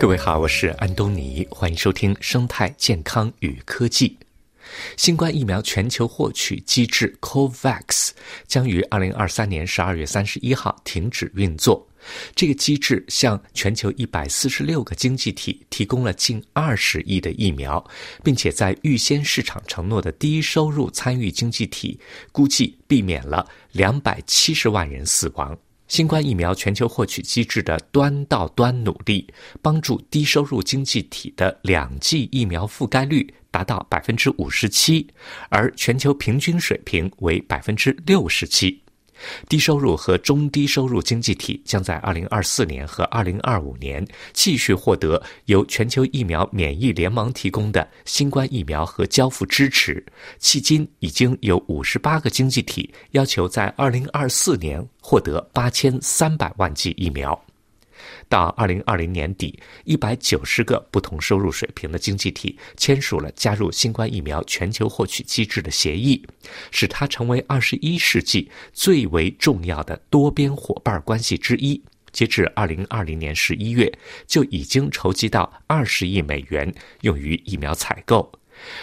各位好，我是安东尼，欢迎收听《生态健康与科技》。新冠疫苗全球获取机制 COVAX 将于二零二三年十二月三十一号停止运作。这个机制向全球一百四十六个经济体提供了近二十亿的疫苗，并且在预先市场承诺的低收入参与经济体，估计避免了两百七十万人死亡。新冠疫苗全球获取机制的端到端努力，帮助低收入经济体的两剂疫苗覆盖率达到百分之五十七，而全球平均水平为百分之六十七。低收入和中低收入经济体将在2024年和2025年继续获得由全球疫苗免疫联盟提供的新冠疫苗和交付支持。迄今已经有58个经济体要求在2024年获得8300万剂疫苗。到二零二零年底，一百九十个不同收入水平的经济体签署了加入新冠疫苗全球获取机制的协议，使它成为二十一世纪最为重要的多边伙伴关系之一。截至二零二零年十一月，就已经筹集到二十亿美元用于疫苗采购。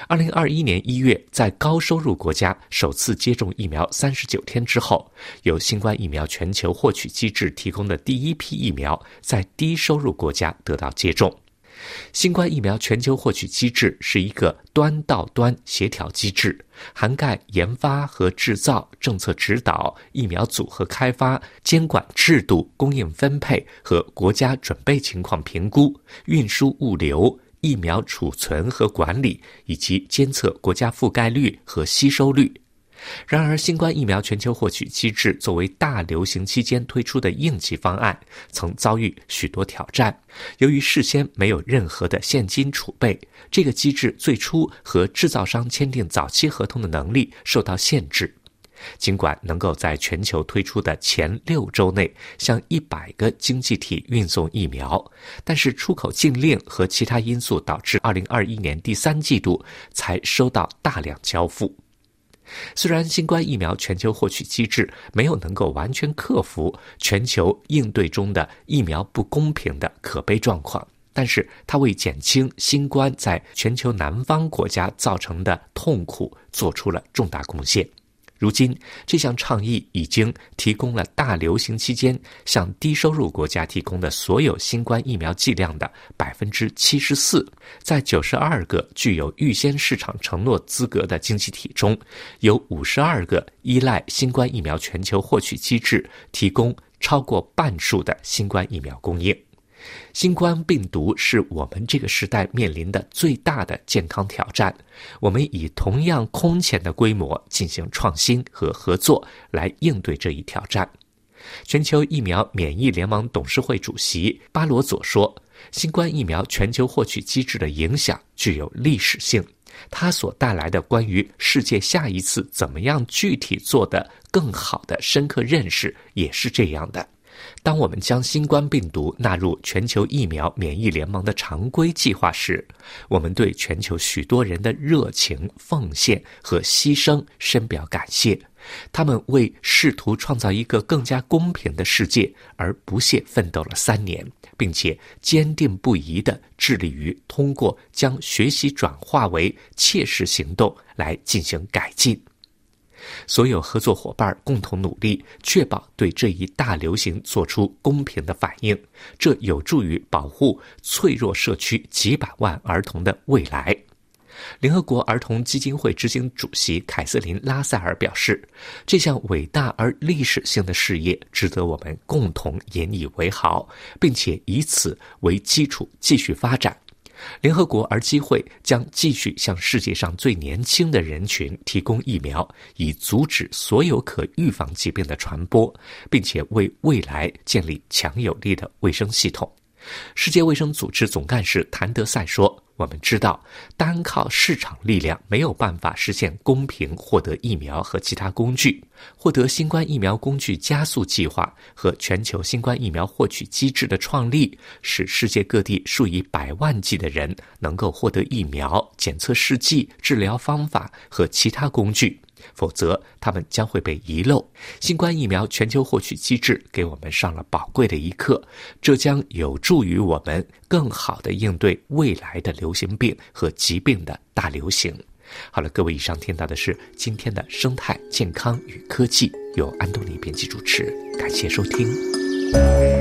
二零二一年一月，在高收入国家首次接种疫苗三十九天之后，由新冠疫苗全球获取机制提供的第一批疫苗在低收入国家得到接种。新冠疫苗全球获取机制是一个端到端协调机制，涵盖研发和制造、政策指导、疫苗组合开发、监管制度、供应分配和国家准备情况评估、运输物流。疫苗储存和管理，以及监测国家覆盖率和吸收率。然而，新冠疫苗全球获取机制作为大流行期间推出的应急方案，曾遭遇许多挑战。由于事先没有任何的现金储备，这个机制最初和制造商签订早期合同的能力受到限制。尽管能够在全球推出的前六周内向一百个经济体运送疫苗，但是出口禁令和其他因素导致2021年第三季度才收到大量交付。虽然新冠疫苗全球获取机制没有能够完全克服全球应对中的疫苗不公平的可悲状况，但是它为减轻新冠在全球南方国家造成的痛苦做出了重大贡献。如今，这项倡议已经提供了大流行期间向低收入国家提供的所有新冠疫苗剂量的百分之七十四。在九十二个具有预先市场承诺资格的经济体中，有五十二个依赖新冠疫苗全球获取机制提供超过半数的新冠疫苗供应。新冠病毒是我们这个时代面临的最大的健康挑战。我们以同样空前的规模进行创新和合作来应对这一挑战。全球疫苗免疫联盟董事会主席巴罗佐说：“新冠疫苗全球获取机制的影响具有历史性，它所带来的关于世界下一次怎么样具体做得更好的深刻认识也是这样的。”当我们将新冠病毒纳入全球疫苗免疫联盟的常规计划时，我们对全球许多人的热情、奉献和牺牲深表感谢。他们为试图创造一个更加公平的世界而不懈奋斗了三年，并且坚定不移地致力于通过将学习转化为切实行动来进行改进。所有合作伙伴共同努力，确保对这一大流行做出公平的反应。这有助于保护脆弱社区几百万儿童的未来。联合国儿童基金会执行主席凯瑟琳·拉塞尔表示：“这项伟大而历史性的事业值得我们共同引以为豪，并且以此为基础继续发展。”联合国儿基会将继续向世界上最年轻的人群提供疫苗，以阻止所有可预防疾病的传播，并且为未来建立强有力的卫生系统。世界卫生组织总干事谭德赛说。我们知道，单靠市场力量没有办法实现公平获得疫苗和其他工具。获得新冠疫苗工具加速计划和全球新冠疫苗获取机制的创立，使世界各地数以百万计的人能够获得疫苗、检测试剂、治疗方法和其他工具，否则它们将会被遗漏。新冠疫苗全球获取机制给我们上了宝贵的一课，这将有助于我们更好地应对未来的流行病和疾病的大流行。好了，各位，以上听到的是今天的生态健康与科技，由安东尼编辑主持，感谢收听。